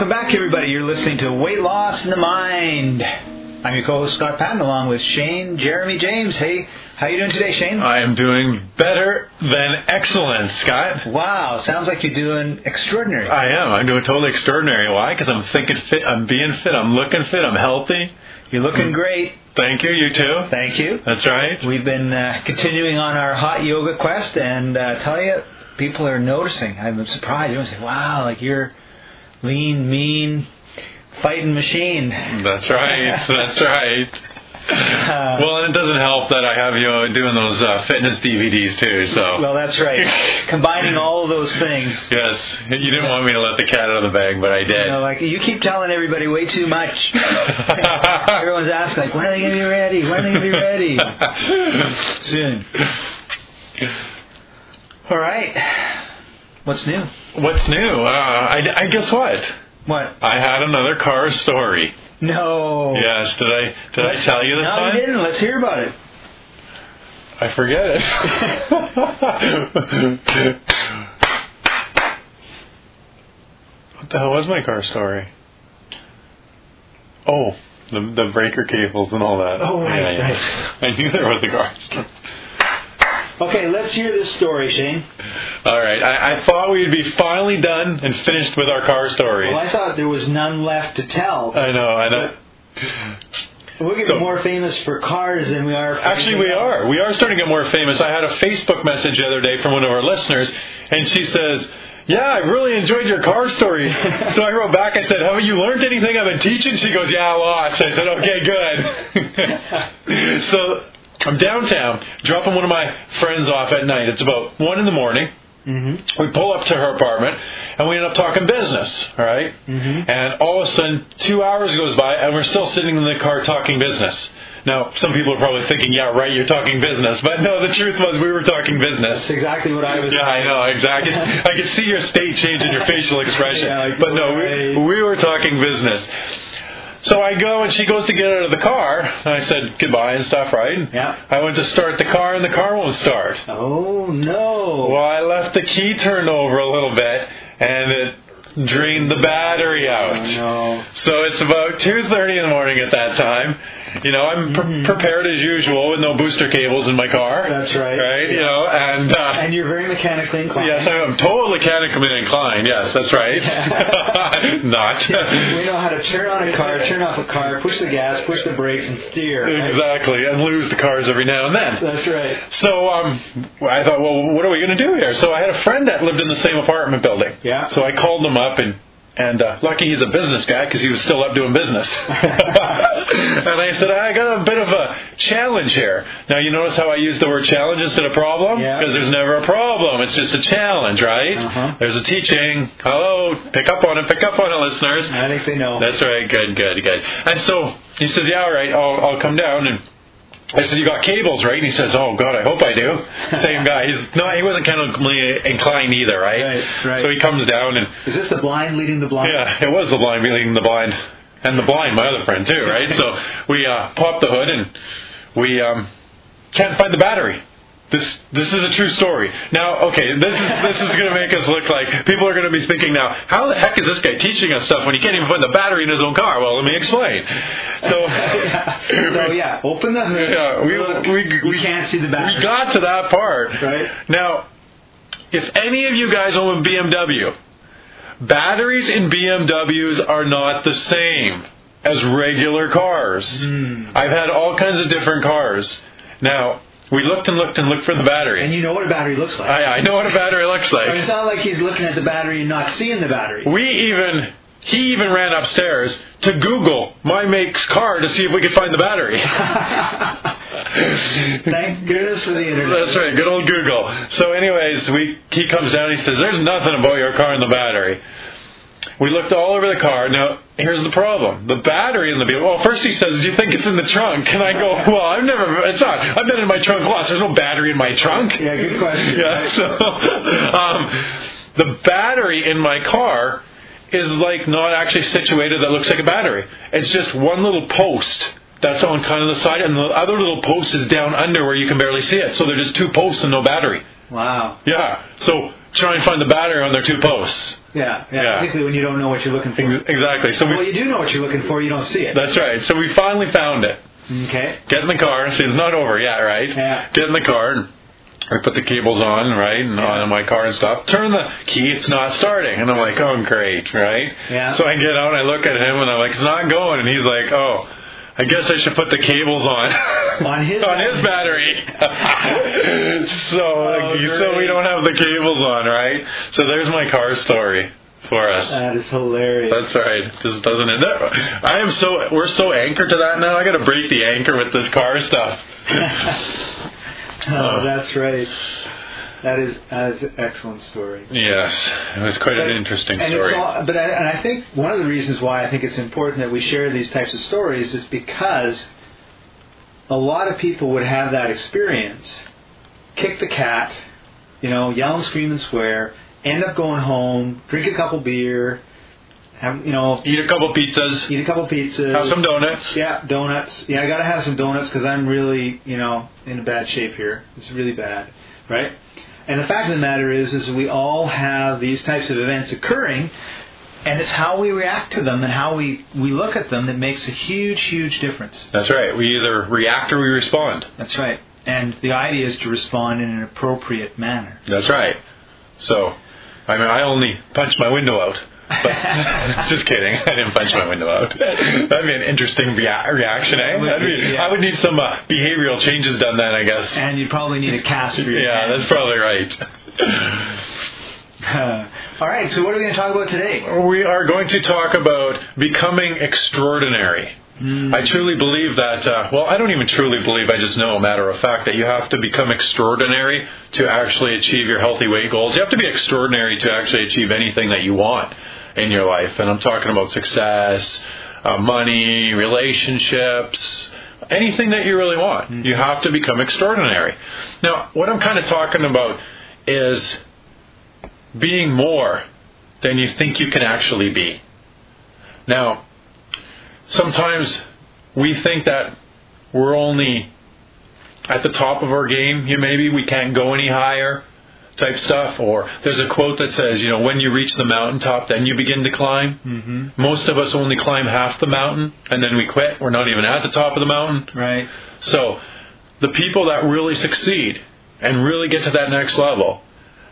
Welcome back, everybody. You're listening to Weight Loss in the Mind. I'm your co-host Scott Patton, along with Shane Jeremy James. Hey, how you doing today, Shane? I am doing better than excellent, Scott. Wow, sounds like you're doing extraordinary. I am. I'm doing totally extraordinary. Why? Because I'm thinking fit. I'm being fit. I'm looking fit. I'm healthy. You're looking great. Thank you. You too. Thank you. That's right. We've been uh, continuing on our hot yoga quest, and uh, tell you, people are noticing. I'm surprised. Everyone's saying, "Wow, like you're lean, mean, fighting machine." That's right. That's right. well, and it doesn't help that I have you doing those uh, fitness DVDs too. So. Well, that's right. Combining all of those things. Yes, you didn't want me to let the cat out of the bag, but I did. You know, like you keep telling everybody way too much. Everyone's asking, like, when are they going to be ready? When are they going to be ready? Soon. All right. What's new? What's new? Uh, I, I guess what? What? I had another car story. No. Yes. Did I did I tell you this no, time? you didn't. Let's hear about it. I forget it. what the hell was my car story? Oh, the the breaker cables and all that. Oh, right, yeah, yeah. right. I knew there was a car story. Okay, let's hear this story, Shane. All right, I, I thought we'd be finally done and finished with our car stories. Well, I thought there was none left to tell. I know, I know. We're getting So- more famous for cars than we are for Actually, we are. We are starting to get more famous. I had a Facebook message the other day from one of our listeners, and she says, "Yeah, I really enjoyed your car stories." so I wrote back. I said, "Have you learned anything I've been teaching?" She goes, "Yeah, lots." I said, "Okay, good." so I'm downtown, dropping one of my friends off at night. It's about one in the morning. Mm-hmm. We pull up to her apartment and we end up talking business, all right? Mm-hmm. And all of a sudden, two hours goes by and we're still sitting in the car talking business. Now, some people are probably thinking, yeah, right, you're talking business. But no, the truth was we were talking business. That's exactly what I was. Yeah, I know, exactly. I could see your state change in your facial expression. Yeah, like, but no, we, we were talking business. So I go and she goes to get out of the car. And I said goodbye and stuff, right? Yeah. I went to start the car and the car won't start. Oh no! Well, I left the key turned over a little bit, and it drained the battery out. So it's about two thirty in the morning at that time. You know, I'm pre- prepared as usual with no booster cables in my car. Mm-hmm. That's right. Right. You know, and. Uh, And you're very mechanically inclined. Yes, I'm totally mechanically inclined. Yes, that's right. Not. We know how to turn on a car, turn off a car, push the gas, push the brakes, and steer. right? Exactly, and lose the cars every now and then. That's right. So um, I thought, well, what are we going to do here? So I had a friend that lived in the same apartment building. Yeah. So I called him up and. And uh, lucky he's a business guy because he was still up doing business. and I said, I got a bit of a challenge here. Now, you notice how I use the word challenge instead of problem? Yeah. Because there's never a problem. It's just a challenge, right? Uh-huh. There's a teaching. Hello, pick up on it, pick up on it, listeners. I think they know. That's right. Good, good, good. And so he says, "Yeah, all right. I'll, I'll come down." And I said, "You got cables, right?" And he says, "Oh God, I hope I do." Same guy. He's not. He wasn't chemically inclined either, right? Right, right. So he comes down, and Is this the blind leading the blind? yeah, it was the blind leading the blind, and the blind, my other friend too, right? so we uh, pop the hood, and we um, can't find the battery. This this is a true story. Now, okay, this is this is going to make us look like people are going to be thinking now, how the heck is this guy teaching us stuff when he can't even find the battery in his own car? Well, let me explain. So, So yeah, open the hood. Yeah, we- Look, we- we can't see the battery. we got to that part. Right. Now, if any of you guys own a BMW, batteries in BMWs are not the same as regular cars. Hmm. I've had all kinds of different cars. Now, we looked and looked and looked for the battery. And you know what a battery looks like. I, I know what a battery looks like. it's not like he's looking at the battery and not seeing the battery. We even he even ran upstairs to Google my make's car to see if we could find the battery. Thank goodness for the internet. That's right, good old Google. So, anyways, we he comes down. He says, "There's nothing about your car and the battery." We looked all over the car. Now, here's the problem: the battery in the vehicle. Well, first he says, "Do you think it's in the trunk?" And I go, "Well, I've never. It's not. I've been in my trunk lots. There's no battery in my trunk." Yeah, good question. Yeah. So, um, the battery in my car is like not actually situated that looks like a battery. It's just one little post that's on kind of the side, and the other little post is down under where you can barely see it. So they're just two posts and no battery. Wow. Yeah. So try and find the battery on their two posts. Yeah, yeah. Yeah. Particularly when you don't know what you're looking for. Exactly. So Well, you do know what you're looking for. You don't see it. that's right. So we finally found it. Okay. Get in the car. See, it's not over yet, right? Yeah. Get in the car and I put the cables on, right, and on my car and stuff. Turn the key, it's not starting. And I'm like, oh, great, right? Yeah. So I get out and I look at him and I'm like, it's not going. And he's like, oh, I guess I should put the cables on. On his on his battery. so, oh, like, so we Oh, don't have the cables on, right? So there's my car story for us. That is hilarious. That's right. Just doesn't it? That, I am so we're so anchored to that now. I got to break the anchor with this car stuff. oh, that's right. That is that is an excellent story. Yes, it was quite an interesting and story. It's all, but I, and I think one of the reasons why I think it's important that we share these types of stories is because a lot of people would have that experience, kick the cat, you know, yell and scream and swear, end up going home, drink a couple beer, have you know, Eat a couple pizzas, eat a couple pizzas, have some donuts. yeah, donuts. Yeah, I gotta have some donuts because I'm really, you know, in a bad shape here. It's really bad, right? And the fact of the matter is, is we all have these types of events occurring, and it's how we react to them and how we we look at them that makes a huge, huge difference. That's right. We either react or we respond. That's right. And the idea is to respond in an appropriate manner. That's right. So, I mean, I only punched my window out. But just kidding. I didn't punch my window out. That'd be an interesting rea- reaction, eh? Would be, be, yeah. I would need some uh, behavioral changes done then, I guess. And you'd probably need a cast for your Yeah, hand. that's probably right. all right. So what are we going to talk about today? We are going to talk about becoming extraordinary. I truly believe that, uh, well, I don't even truly believe, I just know, a matter of fact, that you have to become extraordinary to actually achieve your healthy weight goals. You have to be extraordinary to actually achieve anything that you want in your life. And I'm talking about success, uh, money, relationships, anything that you really want. You have to become extraordinary. Now, what I'm kind of talking about is being more than you think you can actually be. Now, sometimes we think that we're only at the top of our game. You maybe we can't go any higher type stuff or there's a quote that says, you know, when you reach the mountaintop then you begin to climb. Mm-hmm. Most of us only climb half the mountain and then we quit. We're not even at the top of the mountain. Right. So, the people that really succeed and really get to that next level,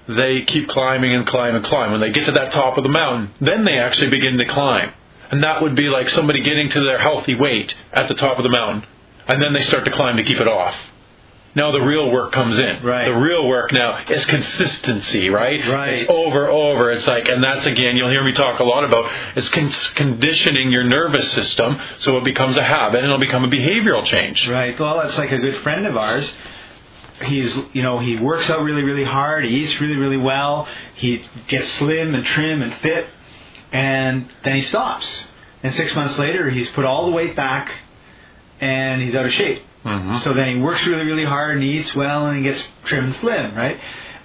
they keep climbing and climb and climb. When they get to that top of the mountain, then they actually begin to climb. And that would be like somebody getting to their healthy weight at the top of the mountain. And then they start to climb to keep it off. Now the real work comes in. Right. The real work now is consistency, right? Right. It's over, over. It's like, and that's again, you'll hear me talk a lot about, it's con- conditioning your nervous system so it becomes a habit and it'll become a behavioral change. Right. Well, that's like a good friend of ours. He's, you know, he works out really, really hard. He eats really, really well. He gets slim and trim and fit, and then he stops. And six months later, he's put all the weight back, and he's out of shape. Mhm. So then he works really, really hard and he eats well and he gets trim and slim, right?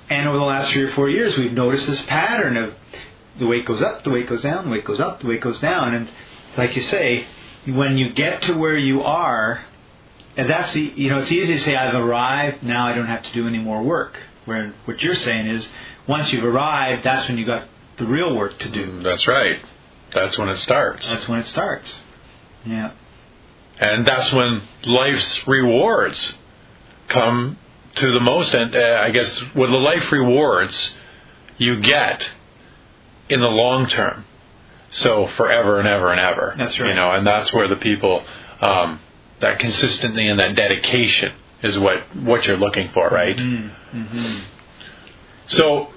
And over the last three or four years, we've noticed this pattern of the weight goes up, the weight goes down, the weight goes up, the weight goes down, and like you say, when you get to where you are, and that's the you know it's easy to say I've arrived now I don't have to do any more work. Where what you're saying is once you've arrived, that's when you got the real work to do. That's right. That's when it starts. That's when it starts. Yeah. And that's when life's rewards come to the most. And uh, I guess with the life rewards you get in the long term, so forever and ever and ever. That's right. You know, and that's where the people um, that consistency and that dedication is what what you're looking for, right? Mm-hmm. So,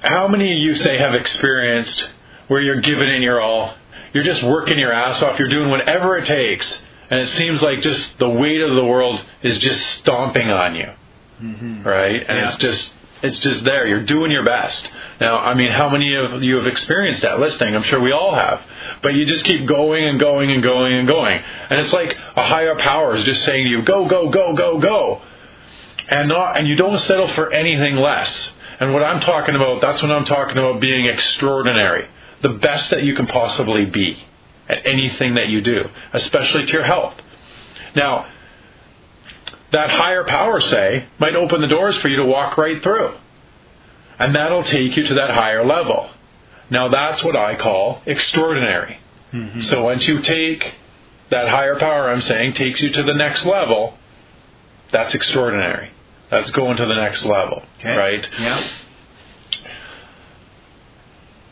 how many of you say have experienced where you're giving it your all? You're just working your ass off. You're doing whatever it takes, and it seems like just the weight of the world is just stomping on you, Mm-hmm. right? And Yeah. it's just it's just there. You're doing your best. Now, I mean, how many of you have experienced that listening? I'm sure we all have. But you just keep going and going and going and going, and it's like a higher power is just saying to you, "Go, go, go, go, go." and not and you don't settle for anything less. And what I'm talking about, that's what I'm talking about being extraordinary. The best that you can possibly be at anything that you do, especially to your health. Now, that higher power, say, might open the doors for you to walk right through. And that'll take you to that higher level. Now, that's what I call extraordinary. Mm-hmm. So once you take that higher power, I'm saying, takes you to the next level, that's extraordinary. That's going to the next level, Okay. right? Yeah.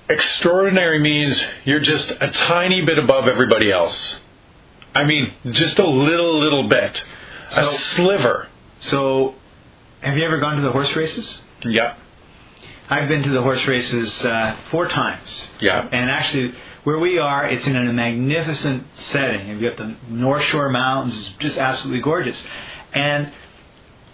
Extraordinary means you're just a tiny bit above everybody else. I mean, just a little, little bit. So- a sliver. So, have you ever gone to the horse races? Yeah, I've been to the horse races uh, four times. yeah, And actually, where we are, it's in a magnificent setting. You've got the North Shore Mountains, it's just absolutely gorgeous. And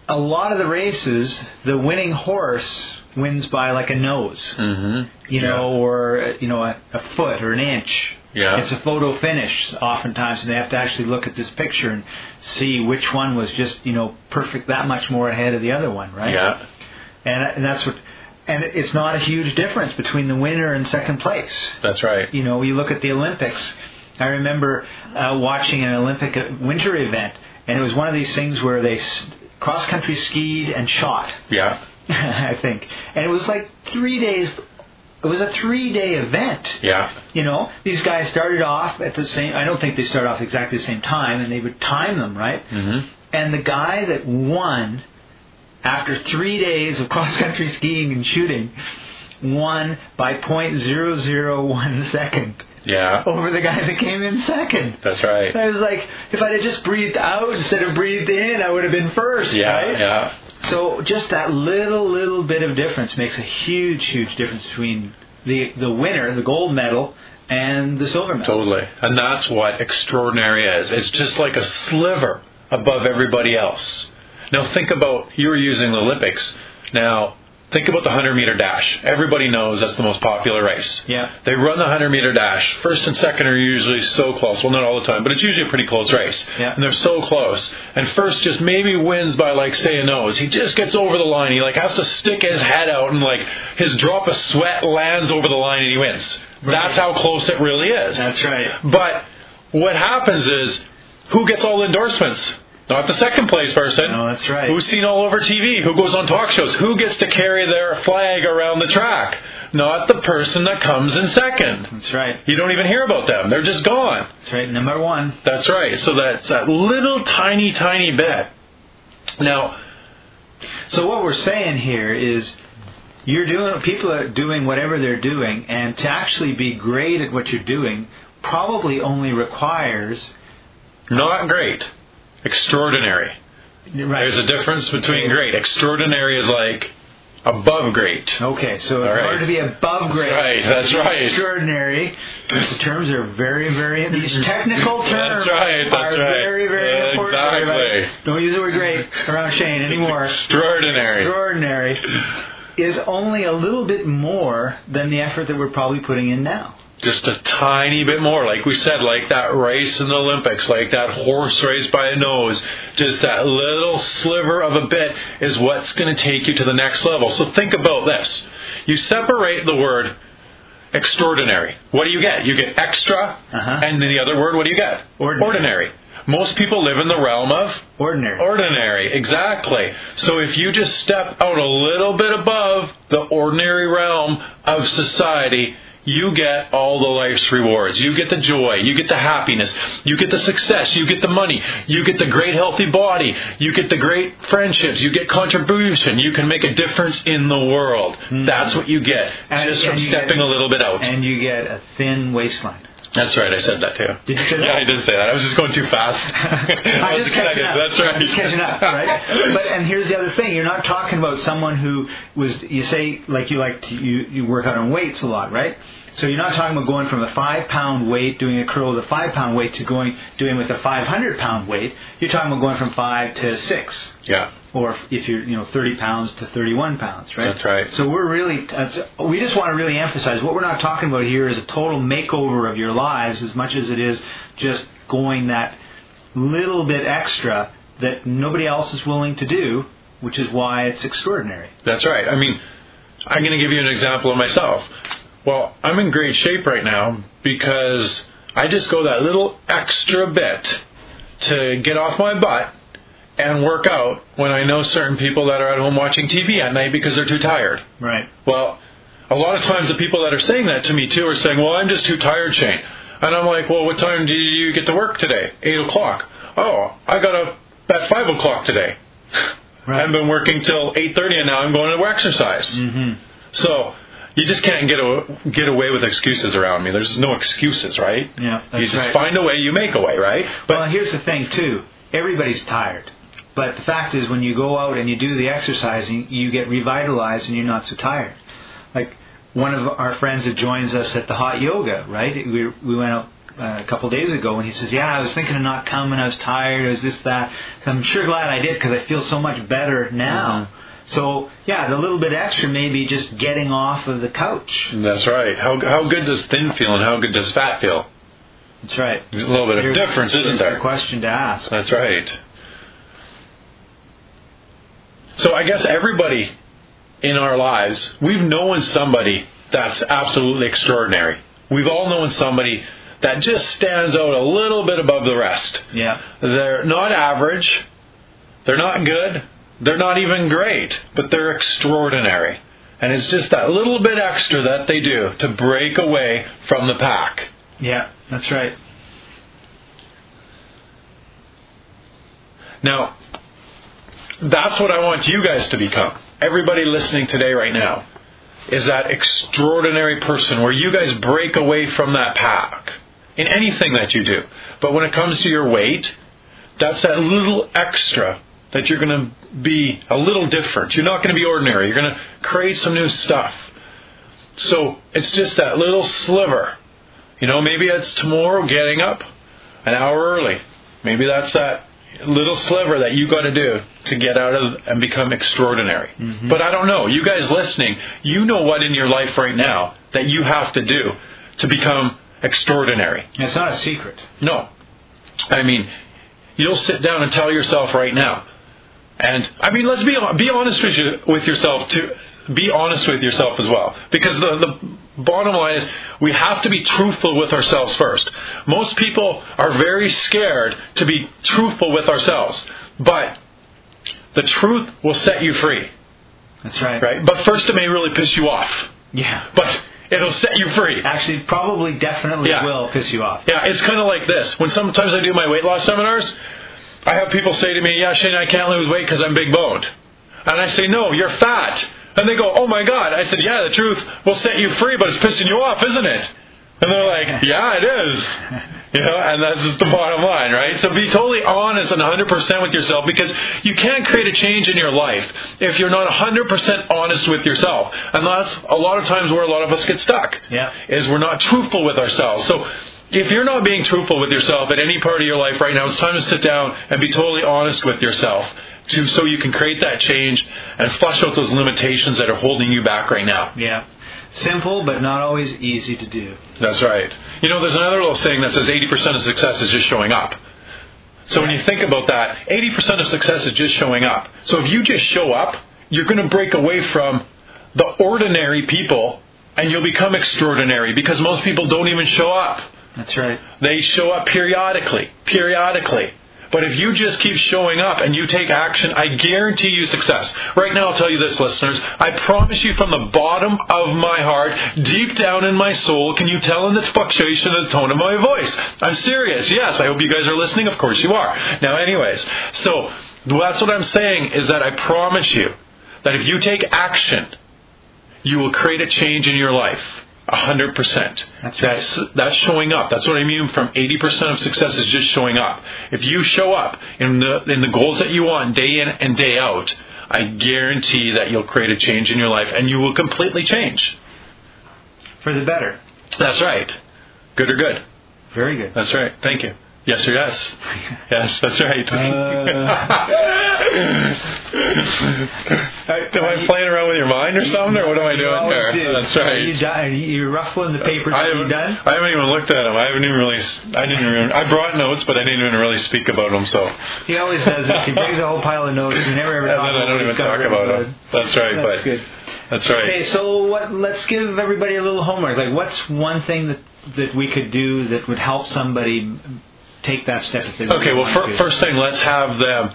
a lot of the races, the winning horse wins by like a nose, mm-hmm. you know, or you know, a, a foot or an inch. Yeah. It's a photo finish oftentimes, and they have to actually look at this picture and see which one was just you know perfect, that much more ahead of the other one, right? yeah, And, and that's what. And it's not a huge difference between the winner and second place. that's right. You know, you look at the Olympics. I remember uh, watching an Olympic winter event, and it was one of these things where they cross country skied and shot. Yeah, I think, and it was like three days. It was a three day event. yeah, You know, these guys started off at the same. I don't think they started off exactly the same time, and they would time them right. mm-hmm. And the guy that won after three days of cross country skiing and shooting won by point zero zero one second yeah. over the guy that came in second. That's right. I was like, if I'd have just breathed out instead of breathed in, I would have been first. Yeah, right? yeah, So just that little, little bit of difference makes a huge, huge difference between the the winner, the gold medal, and the silver medal. totally. And that's what extraordinary is. It's just like a sliver above everybody else. Now think about you were using the Olympics. Now think about the 100 meter dash. Everybody knows that's the most popular race. Yeah. They run the 100 meter dash. First and second are usually so close. Well, not all the time, but it's usually a pretty close race. Yeah. And they're so close. And first just maybe wins by like say a nose. He just gets over the line. He like has to stick his head out and like his drop of sweat lands over the line and he wins. That's how close it really is. That's right. But what happens is who gets all the endorsements? Not the second place person. No, that's right. Who's seen all over TV? Who goes on talk shows? Who gets to carry their flag around the track? Not the person that comes in second. That's right. You don't even hear about them. They're just gone. That's right. Number one. That's right. So that's that little tiny, tiny bit. Now, So what we're saying here is you're doing people are doing whatever they're doing and to actually be great at what you're doing probably only requires not great, extraordinary. right. There's a difference between great. Extraordinary is like above great. Okay, so in right. order to be above grade, right, that's right. Extraordinary. The terms are very, very. These technical terms That's right, that's are right. very, very important. Exactly. everybody. Don't use the word great around Shane anymore. Extraordinary. Extraordinary is only a little bit more than the effort that we're probably putting in now. Just a tiny bit more. Like we said, like that race in the Olympics, like that horse race by a nose, just that little sliver of a bit is what's going to take you to the next level. So think about this. You separate the word extraordinary. What do you get? You get extra, Uh-huh. and then the other word, what do you get? Ordinary. Most people live in the realm of Ordinary. ordinary, exactly. So if you just step out a little bit above the ordinary realm of society, you get all the life's rewards. You get the joy, you get the happiness, you get the success, you get the money, you get the great healthy body, you get the great friendships, you get contribution, you can make a difference in the world. Mm-hmm. That's what you get. And- just from and you stepping get- a little bit out. and you get a thin waistline. That's right, I said that too. Did you say that? Yeah, I did say that. I was just going too fast. I'm just catching up. That's right. I'm just catching up, right? But and here's the other thing: you're not talking about someone who was. You say like you like to, you you work out on weights a lot, right? So you're not talking about going from a five pound weight doing a curl with a five pound weight to going doing with a 500 pound weight. You're talking about going from five to six, Yeah. or if you're you know 30 pounds to 31 pounds, right? That's right. So we're really we just want to really emphasize what we're not talking about here is a total makeover of your lives as much as it is just going that little bit extra that nobody else is willing to do, which is why it's extraordinary. That's right. I mean, I'm going to give you an example of myself. Well, I'm in great shape right now because I just go that little extra bit to get off my butt and work out when I know certain people that are at home watching TV at night because they're too tired. Right. Well, a lot of times the people that are saying that to me too are saying, "Well, I'm just too tired, Shane." And I'm like, "Well, what time do you get to work today? Eight o'clock. Oh, I got up at five o'clock today. Right. I've been working till eight thirty, and now I'm going to exercise. Mm-hmm. So you just can't get a, get away with excuses around me. There's no excuses, right? Yeah, that's you just right. find a way, you make a way, right? But well, here's the thing too. Everybody's tired. But the fact is, when you go out and you do the exercising, you get revitalized and you're not so tired. Like one of our friends that joins us at the hot yoga, right? We we went out uh, a couple days ago, and he says, "Yeah, I was thinking of not coming. I was tired. I was this that. I'm sure glad I did because I feel so much better now." So yeah, the little bit extra maybe just getting off of the couch. that's right. How how good does thin feel, and how good does fat feel? That's right. There's a little bit of Here's- difference, isn't there? question to ask. That's right. So I guess everybody in our lives, we've known somebody that's absolutely extraordinary. We've all known somebody that just stands out a little bit above the rest. Yeah. They're not average, they're not good, they're not even great, but they're extraordinary. And it's just that little bit extra that they do to break away from the pack. Yeah. That's right. Now, that's what I want you guys to become. Everybody listening today, right now, is that extraordinary person where you guys break away from that pack in anything that you do. But when it comes to your weight, that's that little extra that you're going to be a little different. You're not going to be ordinary. You're going to create some new stuff. So it's just that little sliver. You know, maybe it's tomorrow getting up an hour early. Maybe that's that little sliver that you got to do to get out of and become extraordinary. Mm-hmm. But I don't know. You guys listening, you know what in your life right now that you have to do to become extraordinary. It's not a secret. No. I mean, you'll sit down and tell yourself right now. And I mean, let's be be honest with you, with yourself to Be honest with yourself as well, because the the bottom line is we have to be truthful with ourselves first. Most people are very scared to be truthful with ourselves, but the truth will set you free, That's right. right? But first, it may really piss you off, Yeah. but it'll set you free. Actually, probably definitely Yeah. will piss you off. Yeah, it's kind of like this. When sometimes I do my weight loss seminars, I have people say to me, "Yeah, Shane, I can't lose weight because I'm big boned," and I say, "No, you're fat." And they go, "Oh my God!" I said, "Yeah, the truth will set you free, but it's pissing you off, isn't it?" And they're like, "Yeah, it is." You know, and that's just the bottom line, right? So be totally honest and 100% with yourself because you can't create a change in your life if you're not 100% honest with yourself. And that's a lot of times where a lot of us get stuck. Yeah. Is we're not truthful with ourselves. So if you're not being truthful with yourself at any part of your life right now, it's time to sit down and be totally honest with yourself to so you can create that change and flush out those limitations that are holding you back right now. Yeah. Simple, but not always easy to do. That's right. You know, there's another little saying that says 80% of success is just showing up. So when you think about that, 80% of success is just showing up. So if you just show up, you're going to break away from the ordinary people and you'll become extraordinary because most people don't even show up. That's right. They show up periodically, periodically. But if you just keep showing up and you take action, I guarantee you success. Right now, I'll tell you this, listeners. I promise you from the bottom of my heart, deep down in my soul, can you tell in the fluctuation of the tone of my voice? I'm serious. Yes, I hope you guys are listening. Of course you are. Now, anyways, so that's what I'm saying is that I promise you that if you take action, you will create a change in your life. Hundred percent. That's right. That's that's showing up. That's what I mean. From eighty percent of success is just showing up. If you show up in the in the goals that you want day in and day out, I guarantee that you'll create a change in your life and you will completely change. For the better. That's right. Good or good. Very good. That's right. Thank you. Yes or yes. Yes, that's right. Uh, am I playing around with your mind or something, or what am I doing here? do. That's Are right. you, done? Are you ruffling the papers? I haven't, done? I haven't even looked at them. I haven't even really. I didn't even. I brought notes, but I didn't even really speak about them. So, He always does this. He brings a whole pile of notes. We never ever then I don't even talk about about them. That's right. That's but good. that's right. Okay, so what? Let's give everybody a little homework. Like, what's one thing that that we could do that would help somebody take that step if they Okay, well, fir- first thing, let's have them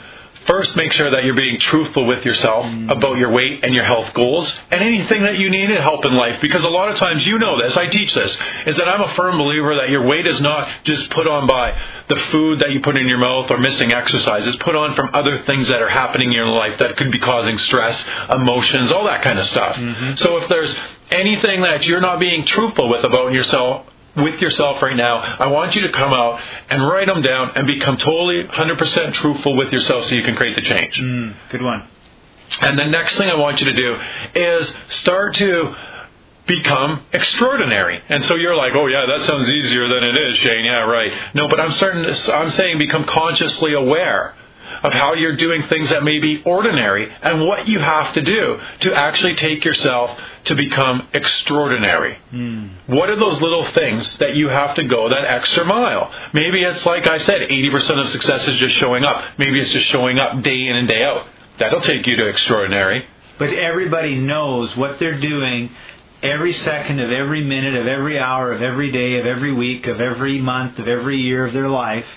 first make sure that you're being truthful with yourself mm. about your weight and your health goals and anything that you need to help in life. Because a lot of times, you know this, I teach this, is that I'm a firm believer that your weight is not just put on by the food that you put in your mouth or missing exercise. It's put on from other things that are happening in your life that could be causing stress, emotions, all that kind of stuff. Mm-hmm. So if there's anything that you're not being truthful with about yourself, with yourself right now, I want you to come out and write them down and become totally 100% truthful with yourself so you can create the change. Mm, good one. And the next thing I want you to do is start to become extraordinary. And so you're like, oh yeah, that sounds easier than it is, Shane. Yeah, right. No, but I'm starting to, I'm saying become consciously aware of how you're doing things that may be ordinary and what you have to do to actually take yourself to become extraordinary. Hmm. What are those little things that you have to go that extra mile? Maybe it's like I said, 80% of success is just showing up. Maybe it's just showing up day in and day out. That'll take you to extraordinary. But everybody knows what they're doing every second of every minute of every hour of every day of every week of every month of every year of their life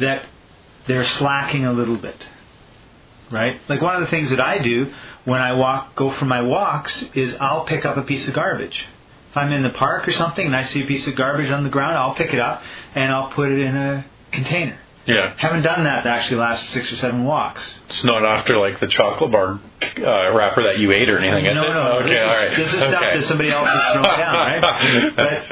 that they're slacking a little bit. Right? Like one of the things that I do when I walk go for my walks is I'll pick up a piece of garbage. If I'm in the park or something and I see a piece of garbage on the ground, I'll pick it up and I'll put it in a container. Yeah. Haven't done that the actually last six or seven walks. It's not after like the chocolate bar uh, wrapper that you ate or anything, no, no. Okay, this is, all right. This is stuff that somebody else has thrown down, right? But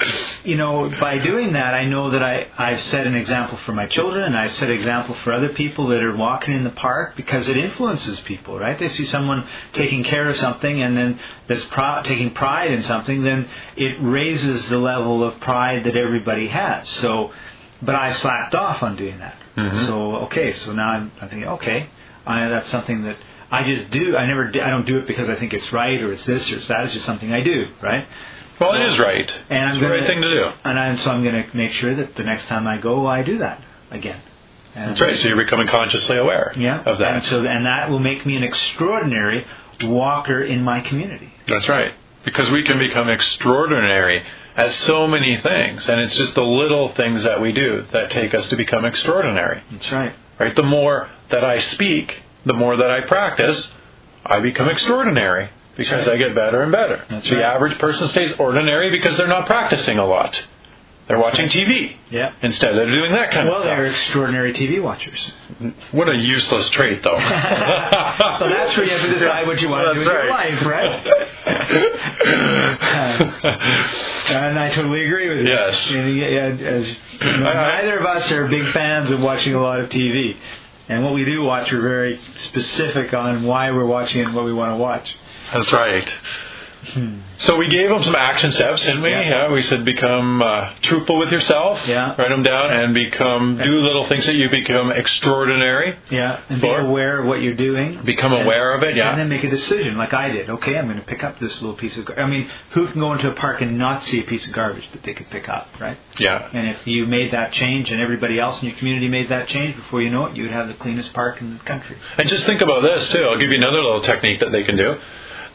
you know, by doing that, I know that I I've set an example for my children, and I've set an example for other people that are walking in the park because it influences people, right? They see someone taking care of something, and then that's pro- taking pride in something, then it raises the level of pride that everybody has. So, but I slacked off on doing that. Mhm. So okay, so now I'm, I'm thinking, okay, I, that's something that I just do. I never, I don't do it because I think it's right or it's this or it's that. It's just something I do, right? Well, it is right. And I'm it's gonna, the right thing to do. And I'm, so I'm going to make sure that the next time I go, I do that again. And That's right. So you're becoming consciously aware Yeah. of that. And so, and that will make me an extraordinary walker in my community. That's right. Because we can become extraordinary at so many things, and it's just the little things that we do that take us to become extraordinary. That's right. Right? The more that I speak, the more that I practice, I become extraordinary because right. I get better and better. That's the right. average person stays ordinary because they're not practicing a lot. They're watching TV Yeah. instead. They're doing that kind of. Well, they're extraordinary TV watchers. What a useless trait, though. so that's where you have to decide what you want to do with That's your life, right? Uh, and I totally agree with you. Yes. And, yeah, as, you know, neither of us are big fans of watching a lot of TV. And what we do watch, we're very specific on why we're watching it and what we want to watch. That's right. So we gave them some action steps, didn't we? Hmm. Yeah. Yeah. we said become uh, truthful with yourself. Yeah. Write them down and become do little things that you become extraordinary. Yeah, and be Sure. aware of what you're doing. Become And- aware of it. Yeah. And then make a decision, like I did. Okay, I'm going to pick up this little piece of. Gar- I mean, who can go into a park and not see a piece of garbage that they could pick up, right? yeah. And if you made that change, and everybody else in your community made that change, before you know it, you would have the cleanest park in the country. And just think about this too. I'll give you another little technique that they can do.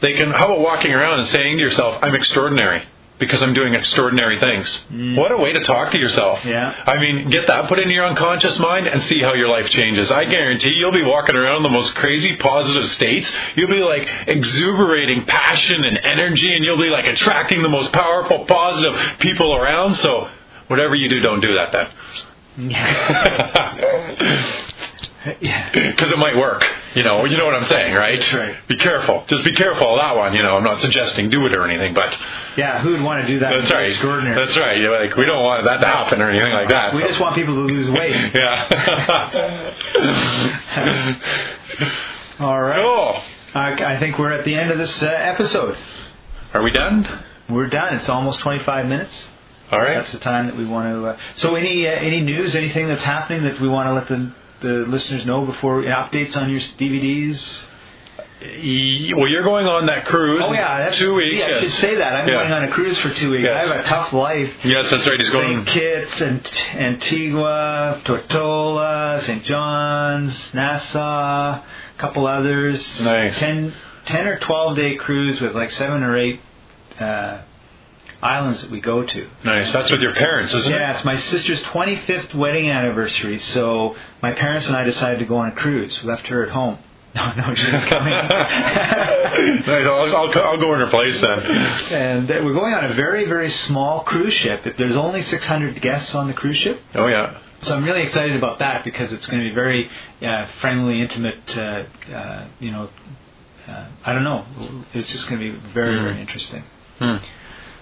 They can. How about walking around and saying to yourself, "I'm extraordinary." Because I'm doing extraordinary things. What a way to talk to yourself. Mm. Yeah. I mean, get that put into your unconscious mind and see how your life changes. I guarantee you'll be walking around in the most crazy positive states. You'll be like exuberating passion and energy, and you'll be like attracting the most powerful, positive people around. So, whatever you do, don't do that then. yeah. Because it might work. You know, you know what I'm saying, right? That's right. Be careful. Just be careful of that one. You know, I'm not suggesting do it or anything, but Yeah, who would want to do that? that's right. Extraordinary. That's right. You're like, we don't want that to happen or anything like that. we just want people to lose weight. yeah. All right. cool. I, I think we're at the end of this uh, episode. Are we done? We're done. It's almost 25 minutes. All right. That's the time that we want to. Uh, so, any uh, any news, anything that's happening that we want to let the the listeners know before updates on your DVDs? Well, you're going on that cruise. Oh yeah, that's two weeks. Yeah, I yes. should say that. I'm Yeah. going on a cruise for two weeks. Yes. I have a tough life. Yes, that's right. He's going. St. Kitts and Antigua, Tortola, St. John's, Nassau, a couple others. Nice. 10, 10 or 12 day cruise with like seven or eight uh, islands that we go to. Nice. That's with your parents, isn't it? Yeah, it's my sister's 25th wedding anniversary, so my parents and I decided to go on a cruise. We left her at home. No, no, she's coming. nice. I'll, I'll, I'll go in her place then. and uh, we're going on a very, very small cruise ship. There's only 600 guests on the cruise ship. Oh yeah. So I'm really excited about that because it's going to be very uh, friendly, intimate. Uh, uh, you know, uh, I don't know. It's just going to be very, Mm-hmm. very interesting. Hmm.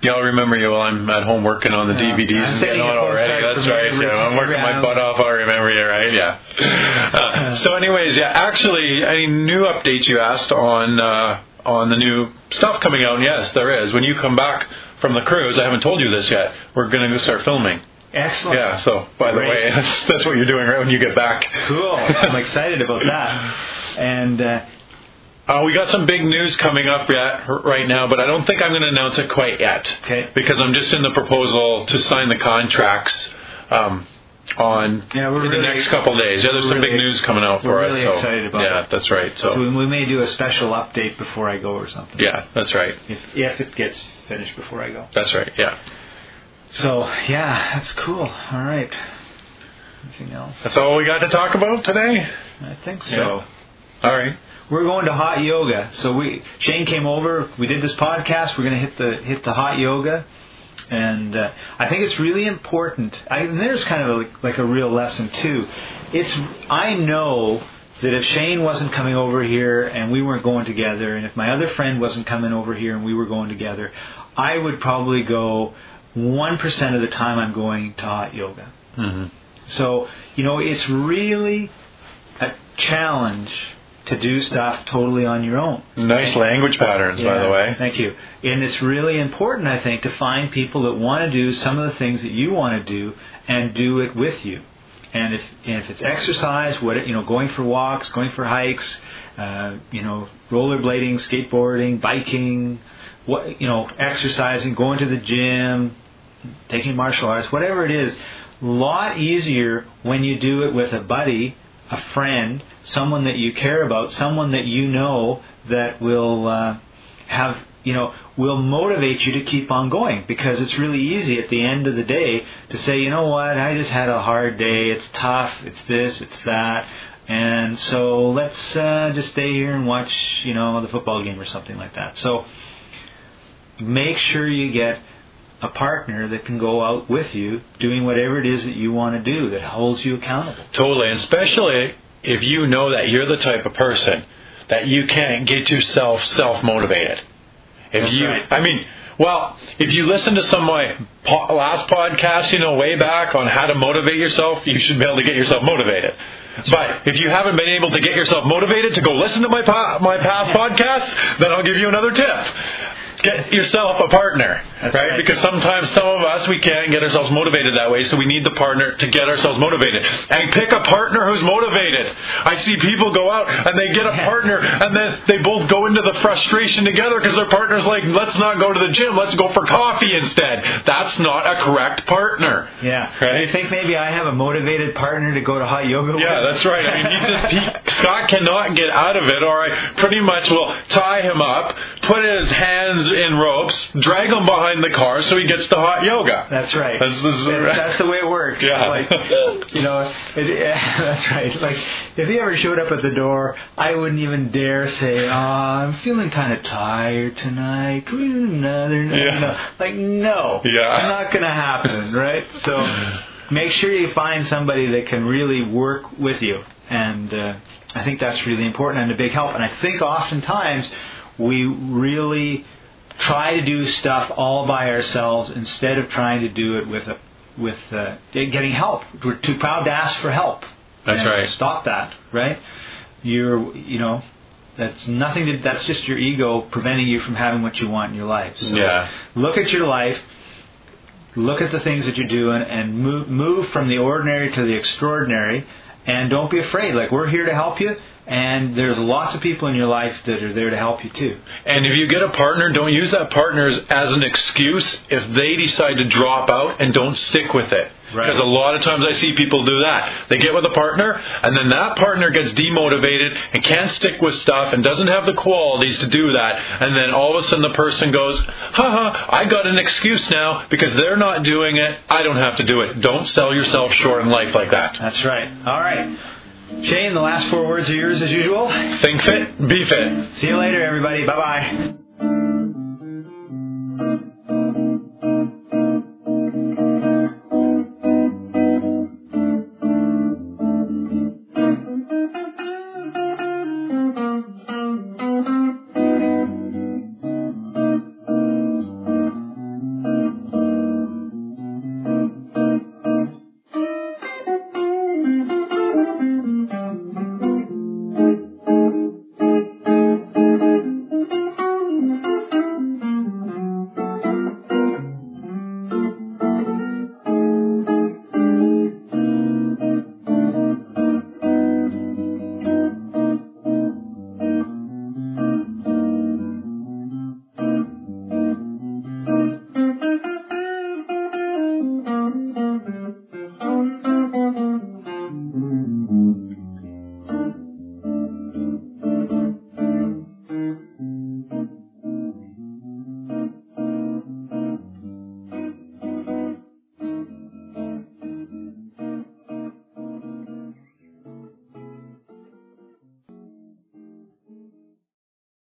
Yeah, I'll remember you while I'm at home working on the Yeah. DVDs and getting on already. That's right. Yeah, I'm working my butt off. I'll remember you, right? Yeah. Uh, so, anyways, yeah. Actually, any new updates you asked on uh, on the new stuff coming out? Yes, there is. When you come back from the cruise, I haven't told you this yet. We're going to start filming. Excellent. Yeah. So, by the Great. way, that's, that's what you're doing right when you get back. Cool. I'm excited about that. And uh, Uh, we got some big news coming up yet right now, but I don't think I'm going to announce it quite yet. Okay. Because I'm just in the proposal to sign the contracts um, on Yeah, we're in the next couple of days. Yeah, there's some big news coming out for we're us. really so, excited about yeah, it. that's right. So, so we, we may do a special update before I go or something. yeah, that's right. If, if it gets finished before I go. That's right. Yeah, So yeah, that's cool. All right. Anything else? that's all we got to talk about today. I think so. Yeah. All right. We're going to hot yoga. So we Shane came over. We did this podcast. We're going to hit the hit the hot yoga, and uh, I think it's really important. I, there's kind of like, like a real lesson too. It's I know that if Shane wasn't coming over here and we weren't going together, and if my other friend wasn't coming over here and we were going together, I would probably go one percent of the time I'm going to hot yoga. hmm So, you know, it's really a challenge to do stuff totally on your own. Nice language patterns, by the way. Thank you. And it's really important, I think, to find people that want to do some of the things that you want to do and do it with you. And if and if it's exercise, what you know, going for walks, going for hikes, uh, you know, rollerblading, skateboarding, biking, what you know, exercising, going to the gym, taking martial arts, whatever it is, a lot easier when you do it with a buddy, a friend, someone that you care about, someone that you know that will uh, have you know will motivate you to keep on going. Because it's really easy at the end of the day to say you know what? I just had a hard day. It's tough. It's this. It's that. And so let's uh, just stay here and watch you know the football game or something like that. So make sure you get a partner that can go out with you doing whatever it is that you want to do that holds you accountable. Totally, and especially if you know that you're the type of person that you can't get yourself self motivated. If That's you, right. I mean, well, if you listen to some of my po- last podcast, you know, way back on how to motivate yourself, you should be able to get yourself motivated. but if you haven't been able to get yourself motivated to go listen to my po- my past podcasts, then I'll give you another tip. Get yourself a partner, That's right? right. Because sometimes some of us we can't get ourselves motivated that way, so we need the partner to get ourselves motivated. And pick a partner who's motivated. I see people go out and they get a partner, and then they both go into the frustration together because their partner's like, "Let's not go to the gym. Let's go for coffee instead." That's not a correct partner. Yeah. Right. You think maybe I have a motivated partner to go to hot yoga with? Yeah, that's right. I mean, he just, he, Scott cannot get out of it, or I pretty much will tie him up, put his hands in ropes, drag him behind the car so he gets to hot yoga. That's right. That's- that's That's, the way it works. Yeah. Like, you know, it, that's right. Like, if he ever showed up at the door, I wouldn't even dare say, "Oh, I'm feeling kind of tired tonight. Can we do another night?" Yeah. No. Like, no. Yeah. Not gonna happen, right? So, make sure you find somebody that can really work with you, and uh, I think that's really important and a big help. And I think oftentimes we really try to do stuff all by ourselves instead of trying to do it with a with uh, getting help. We're too proud to ask for help. That's And right. Stop that, right? You're, you know, that's nothing. To, that's just your ego preventing you from having what you want in your life. So Yeah. Look at your life. Look at the things that you're doing, and move move from the ordinary to the extraordinary. And don't be afraid. Like we're here to help you. And there's lots of people in your life that are there to help you too. And if you get a partner, don't use that partner as- an excuse if they decide to drop out and don't stick with it. Right. Because a lot of times I see people do that. They get with a partner, and then that partner gets demotivated and can't stick with stuff and doesn't have the qualities to do that. And then all of a sudden the person goes, haha, I got an excuse now because they're not doing it. I don't have to do it. Don't sell yourself short in life like that. That's right. All right. Shane, the last four words are yours as usual. Think fit, be fit. See you later, everybody. Bye bye.